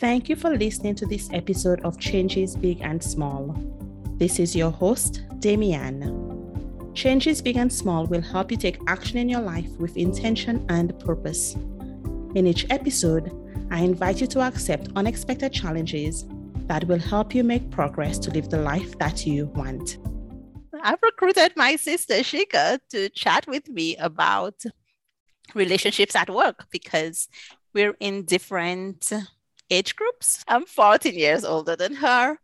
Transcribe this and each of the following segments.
Thank you for listening to this episode of Changes Big and Small. This is your host, Damian. Changes Big and Small will help you take action in your life with intention and purpose. In each episode, I invite you to accept unexpected challenges that will help you make progress to live the life that you want. I've recruited my sister Shika to chat with me about relationships at work because we're in different age groups. I'm 14 years older than her.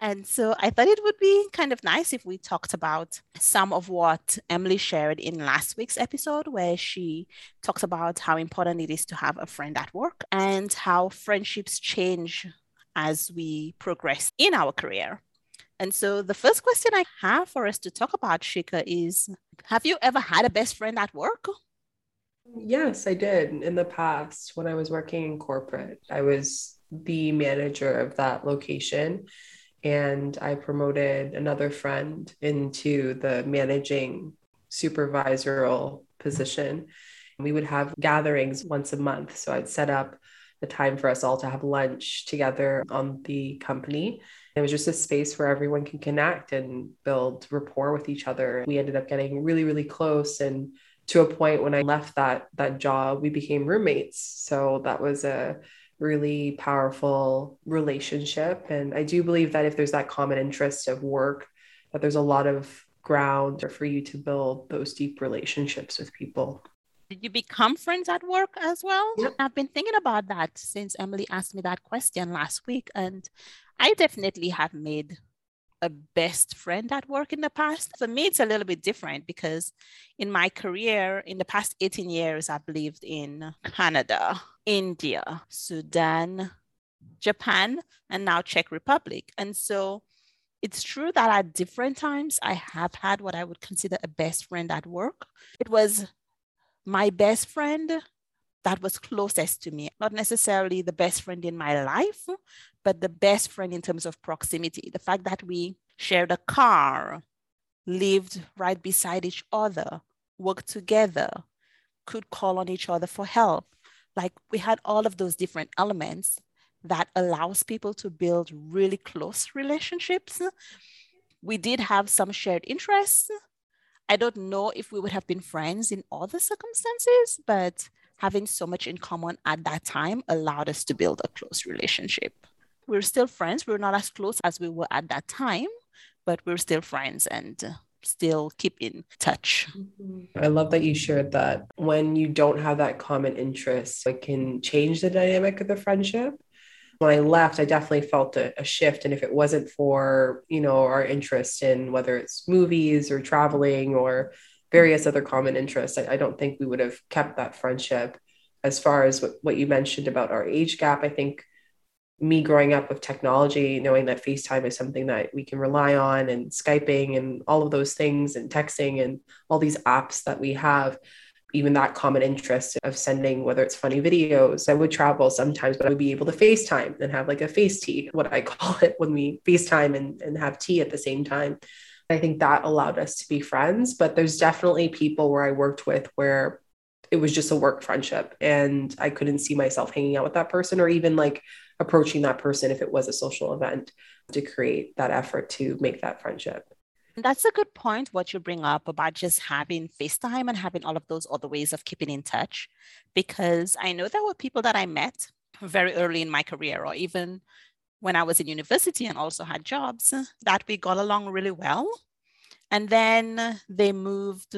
And so I thought it would be kind of nice if we talked about some of what Emily shared in last week's episode, where she talks about how important it is to have a friend at work and how friendships change as we progress in our career. And so the first question I have for us to talk about, Shika, is Have you ever had a best friend at work? Yes, I did in the past when I was working in corporate. I was the manager of that location and I promoted another friend into the managing supervisorial position. We would have gatherings once a month. So I'd set up the time for us all to have lunch together on the company. It was just a space where everyone can connect and build rapport with each other. We ended up getting really, really close and to a point when I left that that job, we became roommates. So that was a really powerful relationship. And I do believe that if there's that common interest of work, that there's a lot of ground for you to build those deep relationships with people. Did you become friends at work as well? Yep. I've been thinking about that since Emily asked me that question last week. And I definitely have made a best friend at work in the past. For me, it's a little bit different because in my career, in the past 18 years, I've lived in Canada, India, Sudan, Japan, and now Czech Republic. And so it's true that at different times, I have had what I would consider a best friend at work. It was my best friend that was closest to me, not necessarily the best friend in my life, but the best friend in terms of proximity. The fact that we shared a car, lived right beside each other, worked together, could call on each other for help. Like we had all of those different elements that allows people to build really close relationships. We did have some shared interests. I don't know if we would have been friends in other circumstances, but having so much in common at that time allowed us to build a close relationship. We're still friends. We're not as close as we were at that time, but we're still friends and still keep in touch. Mm-hmm. I love that you shared that. When you don't have that common interest, it can change the dynamic of the friendship. When I left, I definitely felt a, a shift. And if it wasn't for, you know, our interest in whether it's movies or traveling or various other common interests. I, I, don't think we would have kept that friendship. As far as what, what you mentioned about our age gap, I think me growing up with technology, knowing that FaceTime is something that we can rely on, and Skyping and all of those things, and texting and all these apps that we have, even that common interest of sending, whether it's funny videos. I would travel sometimes, but I would be able to FaceTime and have like a face tea, what I call it when we FaceTime and, and have tea at the same time. I think that allowed us to be friends. But there's definitely people where I worked with where it was just a work friendship and I couldn't see myself hanging out with that person or even like approaching that person if it was a social event to create that effort to make that friendship. That's a good point, what you bring up about just having FaceTime and having all of those other ways of keeping in touch. Because I know there were people that I met very early in my career, or even when I was in university and also had jobs that we got along really well. And then they moved,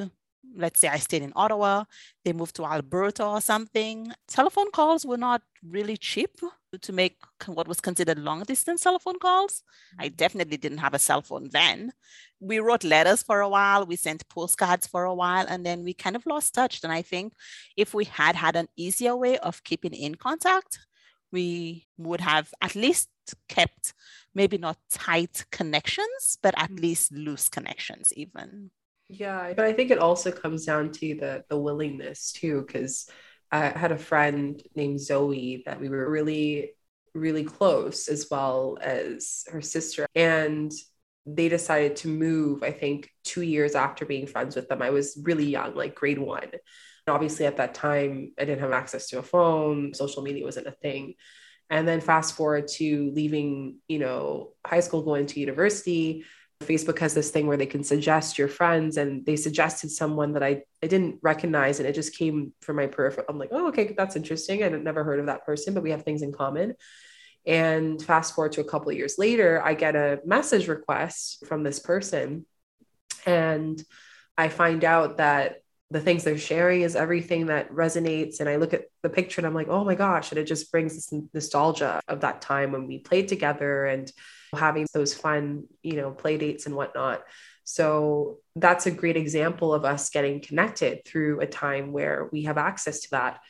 let's say I stayed in Ottawa, they moved to Alberta or something. Telephone calls were not really cheap to make what was considered long distance telephone calls. I mm-hmm. definitely didn't have a cell phone then. We wrote letters for a while, we sent postcards for a while, and then we kind of lost touch. And I think if we had had an easier way of keeping in contact, we would have at least kept maybe not tight connections, but at mm. least loose connections, even. Yeah, but I think it also comes down to the the willingness too, because I had a friend named Zoe that we were really, really close, as well as her sister, and they decided to move. I think two years after being friends with them, I was really young, like grade one. Obviously, at that time, I didn't have access to a phone. Social media wasn't a thing. And then fast forward to leaving, you know, high school, going to university. Facebook has this thing where they can suggest your friends, and they suggested someone that I, I didn't recognize, and it just came from my peripheral. I'm like, oh, okay, that's interesting. I'd never heard of that person, but we have things in common. And fast forward to a couple of years later, I get a message request from this person. And I find out that the things they're sharing is everything that resonates. And I look at the picture and I'm like, oh my gosh. And it just brings this nostalgia of that time when we played together and having those fun, you know, play dates and whatnot. So that's a great example of us getting connected through a time where we have access to that.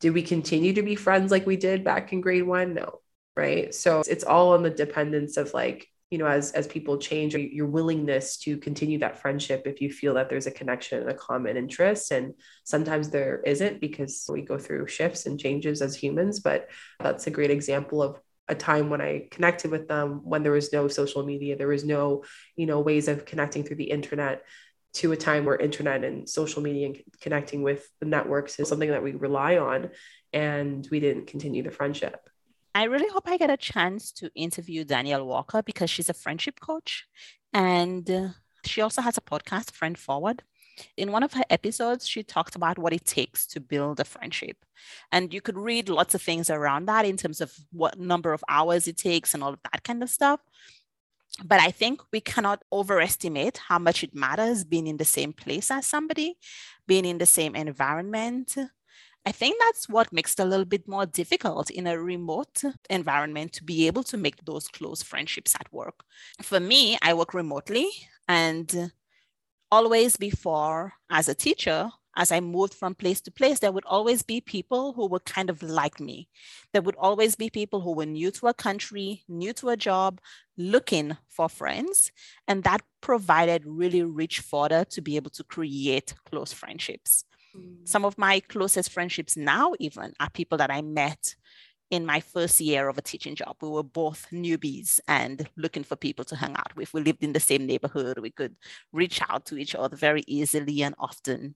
Did we continue to be friends like we did back in grade one? No right so it's all on the dependence of like you know as as people change your willingness to continue that friendship if you feel that there's a connection and a common interest and sometimes there isn't because we go through shifts and changes as humans but that's a great example of a time when I connected with them when there was no social media, there was no, you know, ways of connecting through the internet to a time where internet and social media and connecting with the networks is something that we rely on and we didn't continue the friendship. I really hope I get a chance to interview Danielle Walker because she's a friendship coach. And uh, she also has a podcast, Friend Forward. In one of her episodes, she talked about what it takes to build a friendship. And you could read lots of things around that in terms of what number of hours it takes and all of that kind of stuff. But I think we cannot overestimate how much it matters being in the same place as somebody, being in the same environment, I think that's what makes it a little bit more difficult in a remote environment to be able to make those close friendships at work. For me, I work remotely and always before as a teacher, as I moved from place to place, there would always be people who were kind of like me. There would always be people who were new to a country, new to a job, looking for friends. And that provided really rich fodder to be able to create close friendships. Mm. Some of my closest friendships now, even, are people that I met in my first year of a teaching job. We were both newbies and looking for people to hang out with. We lived in the same neighborhood. We could reach out to each other very easily and often.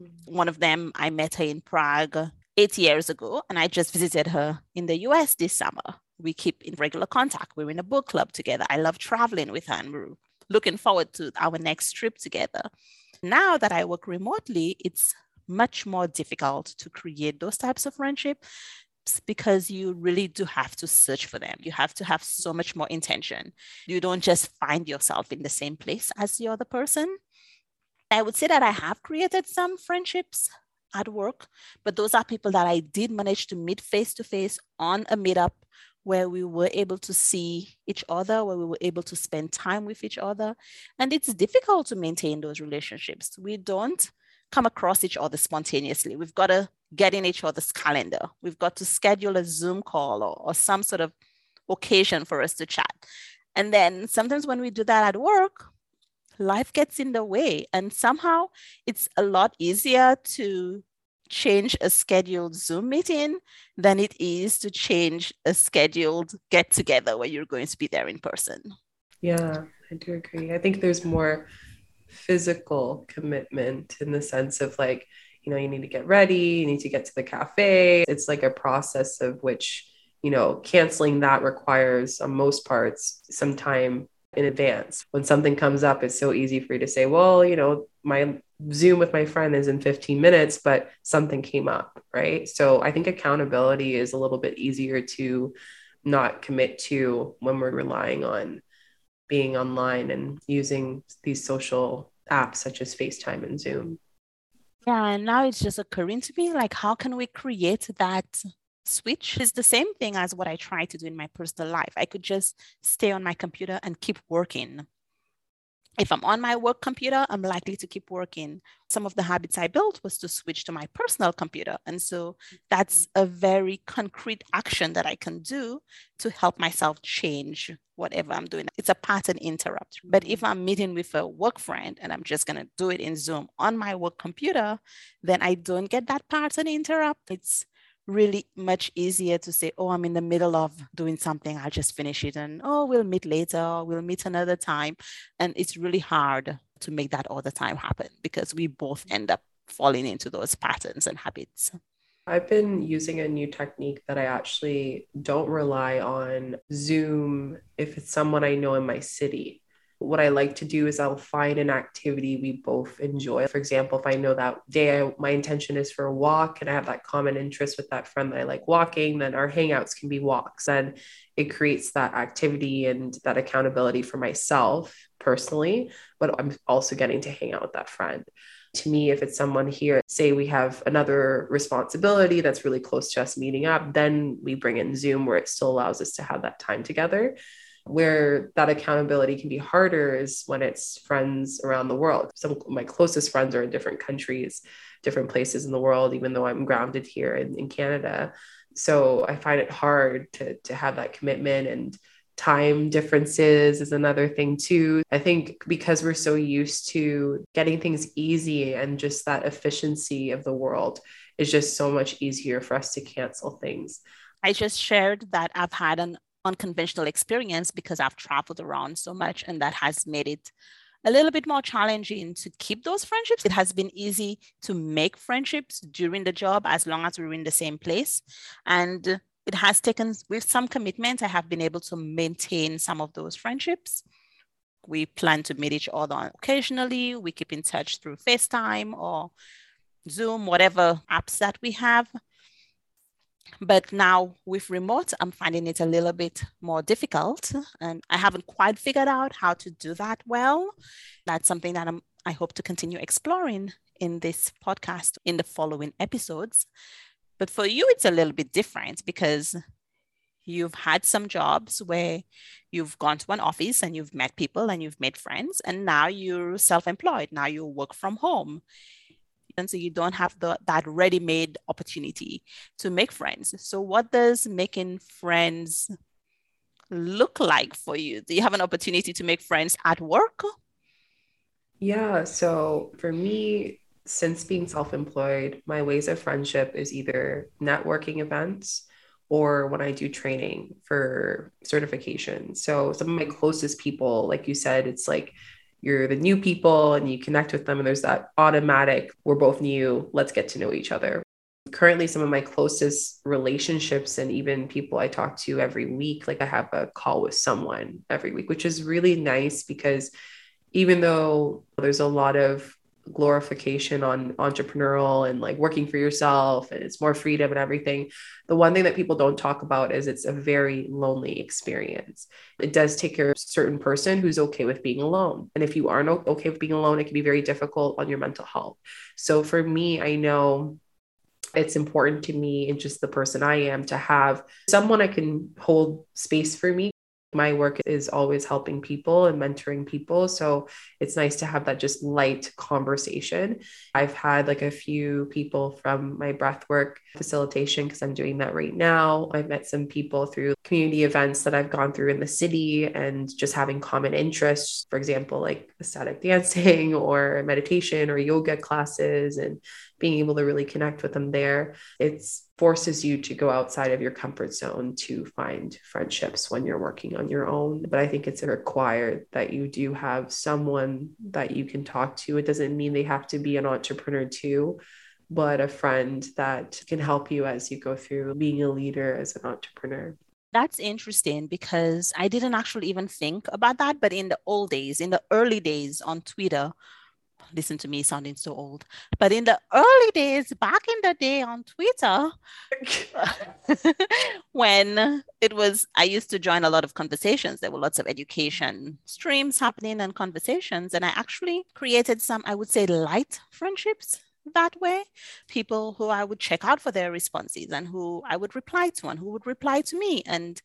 Mm. One of them, I met her in Prague eight years ago, and I just visited her in the US this summer. We keep in regular contact. We're in a book club together. I love traveling with her, and we're looking forward to our next trip together. Now that I work remotely, it's much more difficult to create those types of friendships because you really do have to search for them. You have to have so much more intention. You don't just find yourself in the same place as the other person. I would say that I have created some friendships at work, but those are people that I did manage to meet face to face on a meetup where we were able to see each other, where we were able to spend time with each other. And it's difficult to maintain those relationships. We don't come across each other spontaneously. We've got to get in each other's calendar. We've got to schedule a Zoom call or, or some sort of occasion for us to chat. And then sometimes when we do that at work, life gets in the way. And somehow it's a lot easier to change a scheduled Zoom meeting than it is to change a scheduled get together where you're going to be there in person. Yeah, I do agree. I think there's more physical commitment in the sense of like, you know, you need to get ready, you need to get to the cafe. It's like a process of which, you know, canceling that requires on most parts some time in advance. When something comes up, it's so easy for you to say, well, you know, my Zoom with my friend is in 15 minutes, but something came up, right? So I think accountability is a little bit easier to not commit to when we're relying on being online and using these social apps such as FaceTime and Zoom. Yeah, and now it's just occurring to me like, how can we create that switch? It's the same thing as what I try to do in my personal life. I could just stay on my computer and keep working if I'm on my work computer, I'm likely to keep working. Some of the habits I built was to switch to my personal computer. And so that's mm-hmm. a very concrete action that I can do to help myself change whatever I'm doing. It's a pattern interrupt. But if mm-hmm. I'm meeting with a work friend and I'm just going to do it in Zoom on my work computer, then I don't get that pattern interrupt. It's really much easier to say, oh, I'm in the middle of doing something, I'll just finish it and oh, we'll meet later, we'll meet another time. And it's really hard to make that all the time happen because we both end up falling into those patterns and habits. I've been using a new technique that I actually don't rely on Zoom if it's someone I know in my city what I like to do is I'll find an activity we both enjoy. For example, if I know that day I, my intention is for a walk and I have that common interest with that friend that I like walking, then our hangouts can be walks. And it creates that activity and that accountability for myself personally, but I'm also getting to hang out with that friend. To me, if it's someone here, say we have another responsibility that's really close to us meeting up, then we bring in Zoom where it still allows us to have that time together where that accountability can be harder is when it's friends around the world. Some of my closest friends are in different countries, different places in the world, even though I'm grounded here in, in Canada. So I find it hard to, to have that commitment and time differences is another thing too. I think because we're so used to getting things easy and just that efficiency of the world is just so much easier for us to cancel things. I just shared that I've had an unconventional experience because I've traveled around so much and that has made it a little bit more challenging to keep those friendships. It has been easy to make friendships during the job as long as we're in the same place. And it has taken, with some commitment, I have been able to maintain some of those friendships. We plan to meet each other occasionally. We keep in touch through FaceTime or Zoom, whatever apps that we have. But now with remote, I'm finding it a little bit more difficult. And I haven't quite figured out how to do that well. That's something that I'm, I hope to continue exploring in this podcast in the following episodes. But for you, it's a little bit different because you've had some jobs where you've gone to an office and you've met people and you've made friends, and now you're self employed. Now you work from home and so you don't have the, that ready-made opportunity to make friends. So what does making friends look like for you? Do you have an opportunity to make friends at work? Yeah so for me since being self-employed my ways of friendship is either networking events or when I do training for certification. So some of my closest people, like you said, it's like you're the new people and you connect with them and there's that automatic we're both new let's get to know each other. Currently some of my closest relationships and even people i talk to every week like i have a call with someone every week which is really nice because even though there's a lot of glorification on entrepreneurial and like working for yourself and it's more freedom and everything. The one thing that people don't talk about is it's a very lonely experience. It does take care of a certain person who's okay with being alone. And if you aren't okay with being alone, it can be very difficult on your mental health. So for me, I know it's important to me and just the person I am to have someone I can hold space for me my work is always helping people and mentoring people. So it's nice to have that just light conversation. I've had like a few people from my breathwork facilitation because I'm doing that right now. I've met some people through community events that I've gone through in the city and just having common interests, for example, like ecstatic dancing or meditation or yoga classes and being able to really connect with them there. It forces you to go outside of your comfort zone to find friendships when you're working on your own. But I think it's required that you do have someone that you can talk to. It doesn't mean they have to be an entrepreneur too but a friend that can help you as you go through being a leader as an entrepreneur. That's interesting because I didn't actually even think about that. But in the old days, in the early days on Twitter, listen to me sounding so old. But in the early days, back in the day on Twitter, when it was, I used to join a lot of conversations. There were lots of education streams happening and conversations. And I actually created some, I would say, light friendships that way. People who i would check out for their responses and who i would reply to and who would reply to me. And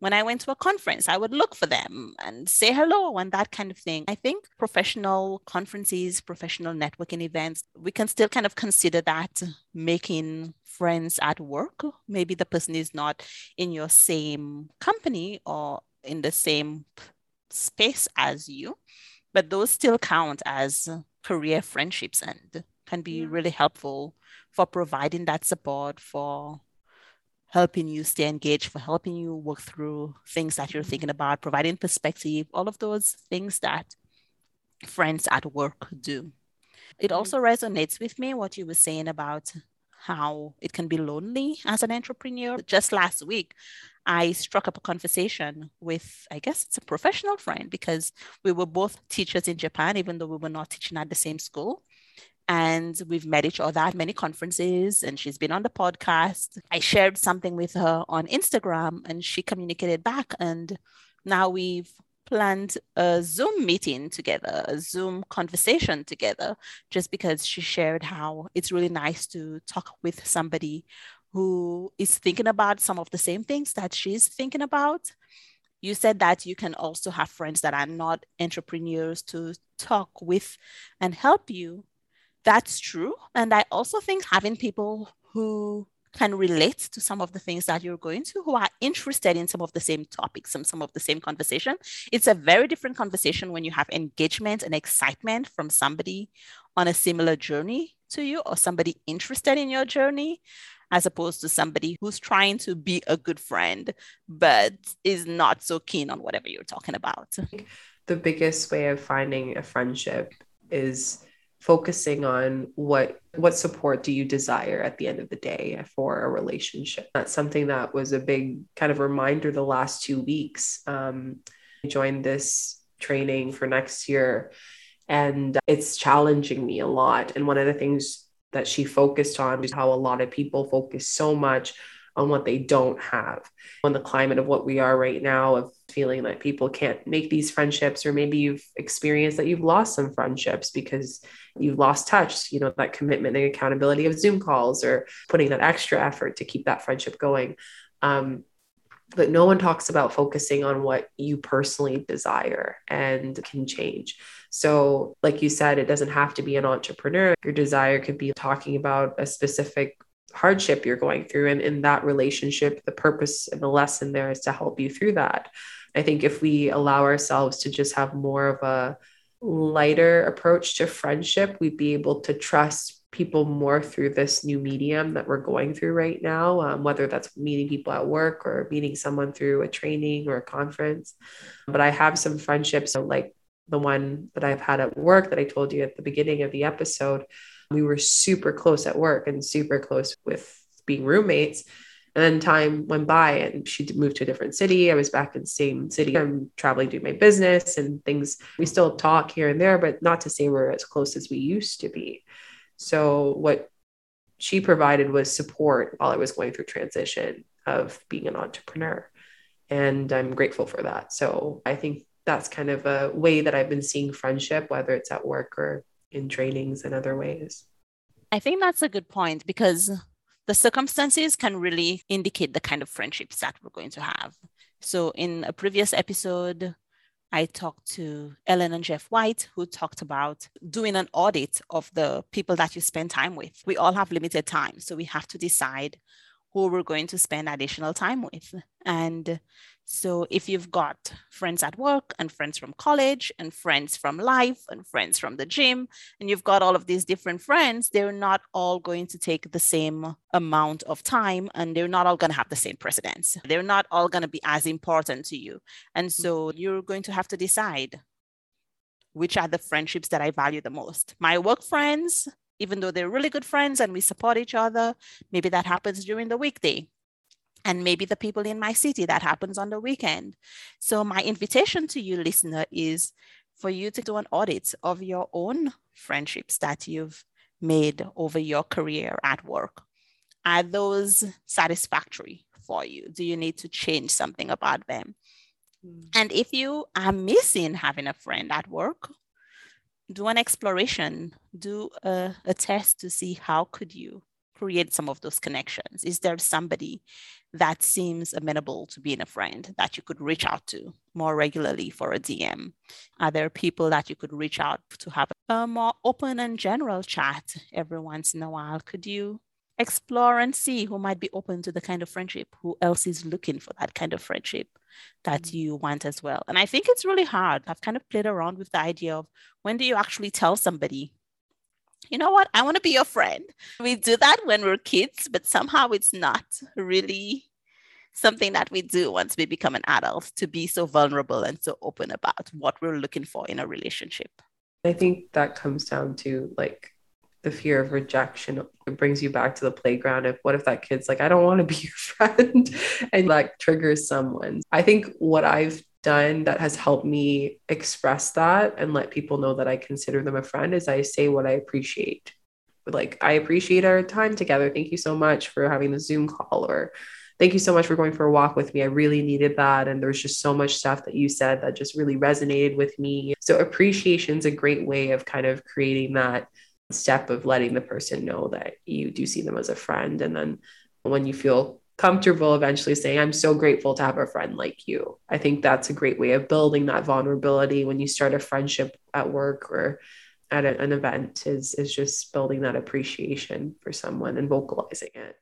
when i went to a conference i would look for them and say hello and that kind of thing. I think professional conferences professional networking events we can still kind of consider that making friends at work. Maybe the person is not in your same company or in the same space as you but those still count as career friendships and can be yeah. really helpful for providing that support, for helping you stay engaged, for helping you work through things that you're thinking mm-hmm. about, providing perspective, all of those things that friends at work do. It mm-hmm. also resonates with me what you were saying about how it can be lonely as an entrepreneur. Just last week, I struck up a conversation with, I guess it's a professional friend because we were both teachers in Japan, even though we were not teaching at the same school. And we've met each other at many conferences, and she's been on the podcast. I shared something with her on Instagram, and she communicated back. And now we've planned a Zoom meeting together, a Zoom conversation together, just because she shared how it's really nice to talk with somebody who is thinking about some of the same things that she's thinking about. You said that you can also have friends that are not entrepreneurs to talk with and help you. That's true. And I also think having people who can relate to some of the things that you're going to, who are interested in some of the same topics and some of the same conversation. It's a very different conversation when you have engagement and excitement from somebody on a similar journey to you or somebody interested in your journey as opposed to somebody who's trying to be a good friend but is not so keen on whatever you're talking about. The biggest way of finding a friendship is focusing on what what support do you desire at the end of the day for a relationship? That's something that was a big kind of reminder the last two weeks. Um, i joined this training for next year and it's challenging me a lot. And one of the things that she focused on is how a lot of people focus so much on what they don't have. On the climate of what we are right now, of feeling that people can't make these friendships, or maybe you've experienced that you've lost some friendships because you've lost touch, you know, that commitment and accountability of Zoom calls or putting that extra effort to keep that friendship going. Um, but no one talks about focusing on what you personally desire and can change. So, like you said, it doesn't have to be an entrepreneur. Your desire could be talking about a specific hardship you're going through and in that relationship the purpose and the lesson there is to help you through that. I think if we allow ourselves to just have more of a lighter approach to friendship we'd be able to trust people more through this new medium that we're going through right now um, whether that's meeting people at work or meeting someone through a training or a conference. But i have some friendships like the one that i've had at work that i told you at the beginning of the episode we were super close at work and super close with being roommates. And then time went by and she moved to a different city. I was back in the same city. I'm traveling doing my business and things. We still talk here and there, but not to say we're as close as we used to be. So what she provided was support while I was going through transition of being an entrepreneur. And I'm grateful for that. So I think that's kind of a way that I've been seeing friendship, whether it's at work or in trainings and other ways. I think that's a good point because the circumstances can really indicate the kind of friendships that we're going to have. So, in a previous episode, I talked to Ellen and Jeff White, who talked about doing an audit of the people that you spend time with. We all have limited time, so we have to decide who we're going to spend additional time with. And so if you've got friends at work and friends from college and friends from life and friends from the gym, and you've got all of these different friends, they're not all going to take the same amount of time and they're not all going to have the same precedence. They're not all going to be as important to you. And so mm-hmm. you're going to have to decide which are the friendships that I value the most. My work friends, even though they're really good friends and we support each other, maybe that happens during the weekday. And maybe the people in my city that happens on the weekend. So, my invitation to you, listener, is for you to do an audit of your own friendships that you've made over your career at work. Are those satisfactory for you? Do you need to change something about them? Mm. And if you are missing having a friend at work, do an exploration, do a, a test to see how could you create some of those connections. Is there somebody that seems amenable to being a friend that you could reach out to more regularly for a DM? Are there people that you could reach out to have a more open and general chat every once in a while? Could you explore and see who might be open to the kind of friendship, who else is looking for that kind of friendship that mm-hmm. you want as well. And I think it's really hard. I've kind of played around with the idea of when do you actually tell somebody, you know what, I want to be your friend. We do that when we're kids, but somehow it's not really something that we do once we become an adult to be so vulnerable and so open about what we're looking for in a relationship. I think that comes down to like the fear of rejection it brings you back to the playground of what if that kid's like i don't want to be your friend and like triggers someone i think what i've done that has helped me express that and let people know that i consider them a friend is i say what i appreciate like i appreciate our time together thank you so much for having the zoom call or thank you so much for going for a walk with me. I really needed that. And there's just so much stuff that you said that just really resonated with me. So appreciation is a great way of kind of creating that step of letting the person know that you do see them as a friend. And then when you feel comfortable eventually saying, I'm so grateful to have a friend like you. I think that's a great way of building that vulnerability when you start a friendship at work or at an event is is just building that appreciation for someone and vocalizing it.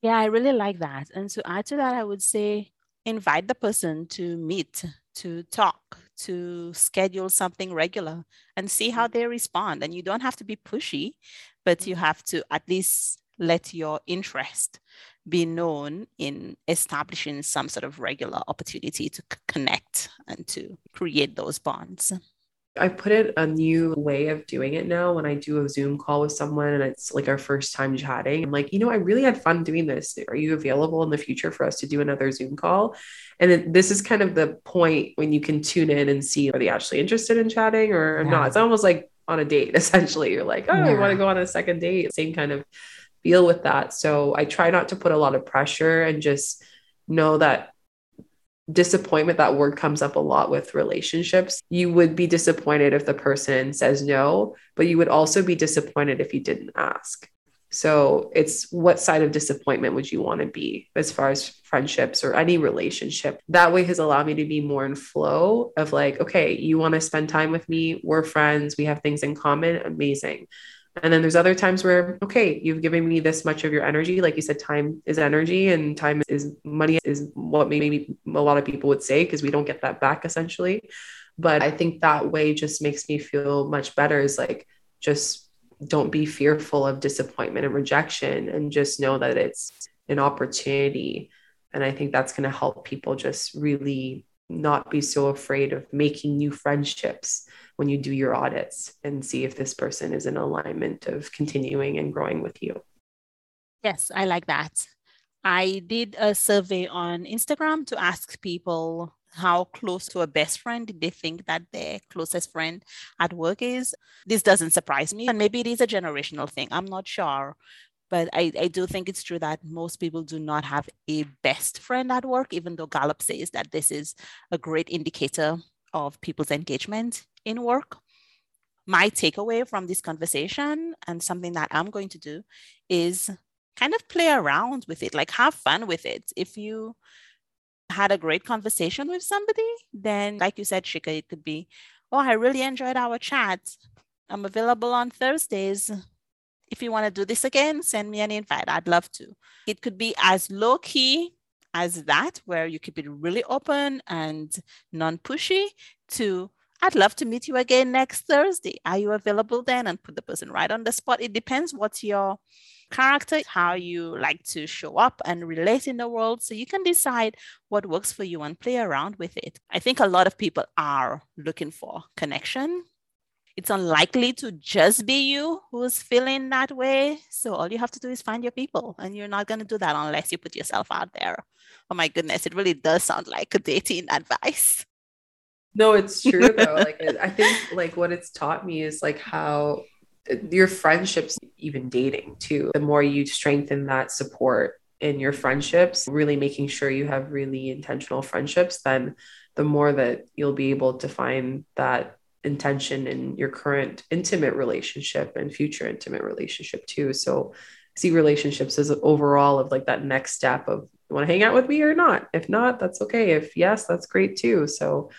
Yeah, I really like that. And to add to that, I would say invite the person to meet, to talk, to schedule something regular and see how mm-hmm. they respond. And you don't have to be pushy, but you have to at least let your interest be known in establishing some sort of regular opportunity to connect and to create those bonds. I put it a new way of doing it now when I do a Zoom call with someone and it's like our first time chatting. I'm like, you know, I really had fun doing this. Are you available in the future for us to do another Zoom call? And it, this is kind of the point when you can tune in and see are they actually interested in chatting or yeah. not. It's almost like on a date, essentially. You're like, oh, yeah. you want to go on a second date? Same kind of feel with that. So I try not to put a lot of pressure and just know that disappointment that word comes up a lot with relationships. You would be disappointed if the person says no but you would also be disappointed if you didn't ask. So it's what side of disappointment would you want to be as far as friendships or any relationship? That way has allowed me to be more in flow of like okay you want to spend time with me? We're friends. We have things in common? Amazing and then there's other times where, okay, you've given me this much of your energy. Like you said, time is energy and time is money, is what maybe a lot of people would say because we don't get that back essentially. But I think that way just makes me feel much better is like, just don't be fearful of disappointment and rejection and just know that it's an opportunity. And I think that's going to help people just really not be so afraid of making new friendships when you do your audits and see if this person is in alignment of continuing and growing with you. Yes, I like that. I did a survey on Instagram to ask people how close to a best friend they think that their closest friend at work is. This doesn't surprise me. And maybe it is a generational thing. I'm not sure. But I, I do think it's true that most people do not have a best friend at work, even though Gallup says that this is a great indicator of people's engagement in work. My takeaway from this conversation and something that I'm going to do is kind of play around with it, like have fun with it. If you had a great conversation with somebody, then, like you said, Shika, it could be, oh, I really enjoyed our chat. I'm available on Thursdays. If you want to do this again, send me an invite. I'd love to. It could be as low key as that, where you keep it really open and non pushy, to I'd love to meet you again next Thursday. Are you available then? And put the person right on the spot. It depends what's your character, how you like to show up and relate in the world. So you can decide what works for you and play around with it. I think a lot of people are looking for connection. It's unlikely to just be you who's feeling that way. So all you have to do is find your people, and you're not going to do that unless you put yourself out there. Oh my goodness, it really does sound like dating advice. No, it's true though. like I think like what it's taught me is like how uh, your friendships, even dating too, the more you strengthen that support in your friendships, really making sure you have really intentional friendships, then the more that you'll be able to find that intention in your current intimate relationship and future intimate relationship too. So see relationships as overall of like that next step of you want to hang out with me or not. If not, that's okay. If yes, that's great too. So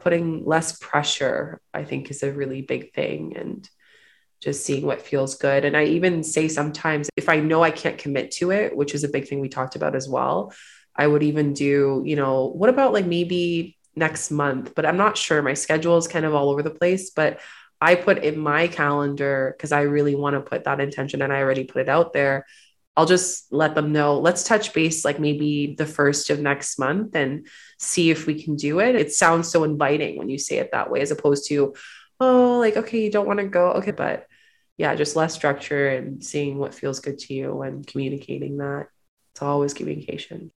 putting less pressure, I think, is a really big thing. And just seeing what feels good. And I even say sometimes if I know I can't commit to it, which is a big thing we talked about as well, I would even do, you know, what about like maybe next month? But I'm not sure. My schedule is kind of all over the place. But I put in my calendar because I really want to put that intention and I already put it out there. I'll just let them know, let's touch base like maybe the first of next month and see if we can do it. It sounds so inviting when you say it that way, as opposed to, oh, like, okay, you don't want to go. Okay. But yeah, just less structure and seeing what feels good to you and communicating that. It's always communication.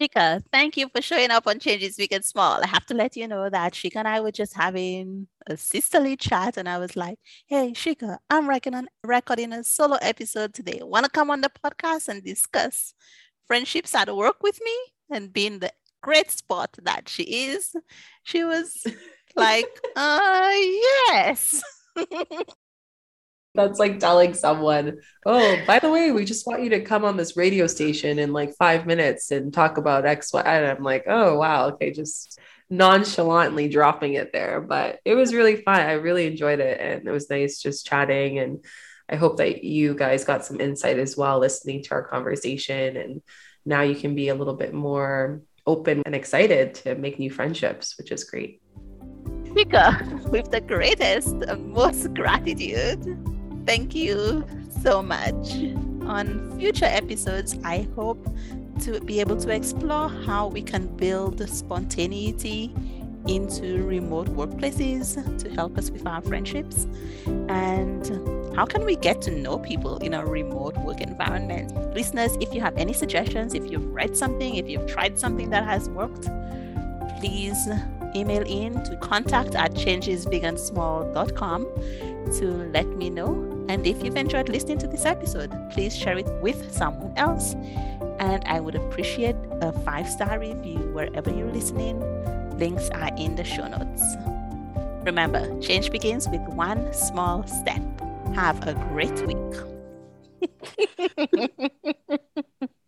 Shika, thank you for showing up on Changes Big and Small. I have to let you know that Shika and I were just having a sisterly chat, and I was like, "Hey, Shika, I'm recording recording a solo episode today. Want to come on the podcast and discuss friendships at work with me and being the great spot that she is?" She was like, "Uh, yes." That's like telling someone, oh, by the way, we just want you to come on this radio station in like five minutes and talk about X, Y. And I'm like, oh, wow. Okay. Just nonchalantly dropping it there. But it was really fun. I really enjoyed it. And it was nice just chatting. And I hope that you guys got some insight as well, listening to our conversation. And now you can be a little bit more open and excited to make new friendships, which is great. Shika, with the greatest, and most gratitude Thank you so much. On future episodes, I hope to be able to explore how we can build spontaneity into remote workplaces to help us with our friendships. And how can we get to know people in a remote work environment? Listeners if you have any suggestions if you've read something if you've tried something that has worked please email in to contact at changesbigandsmall.com to let me know and if you've enjoyed listening to this episode, please share it with someone else. And I would appreciate a five star review wherever you're listening. Links are in the show notes. Remember, change begins with one small step. Have a great week.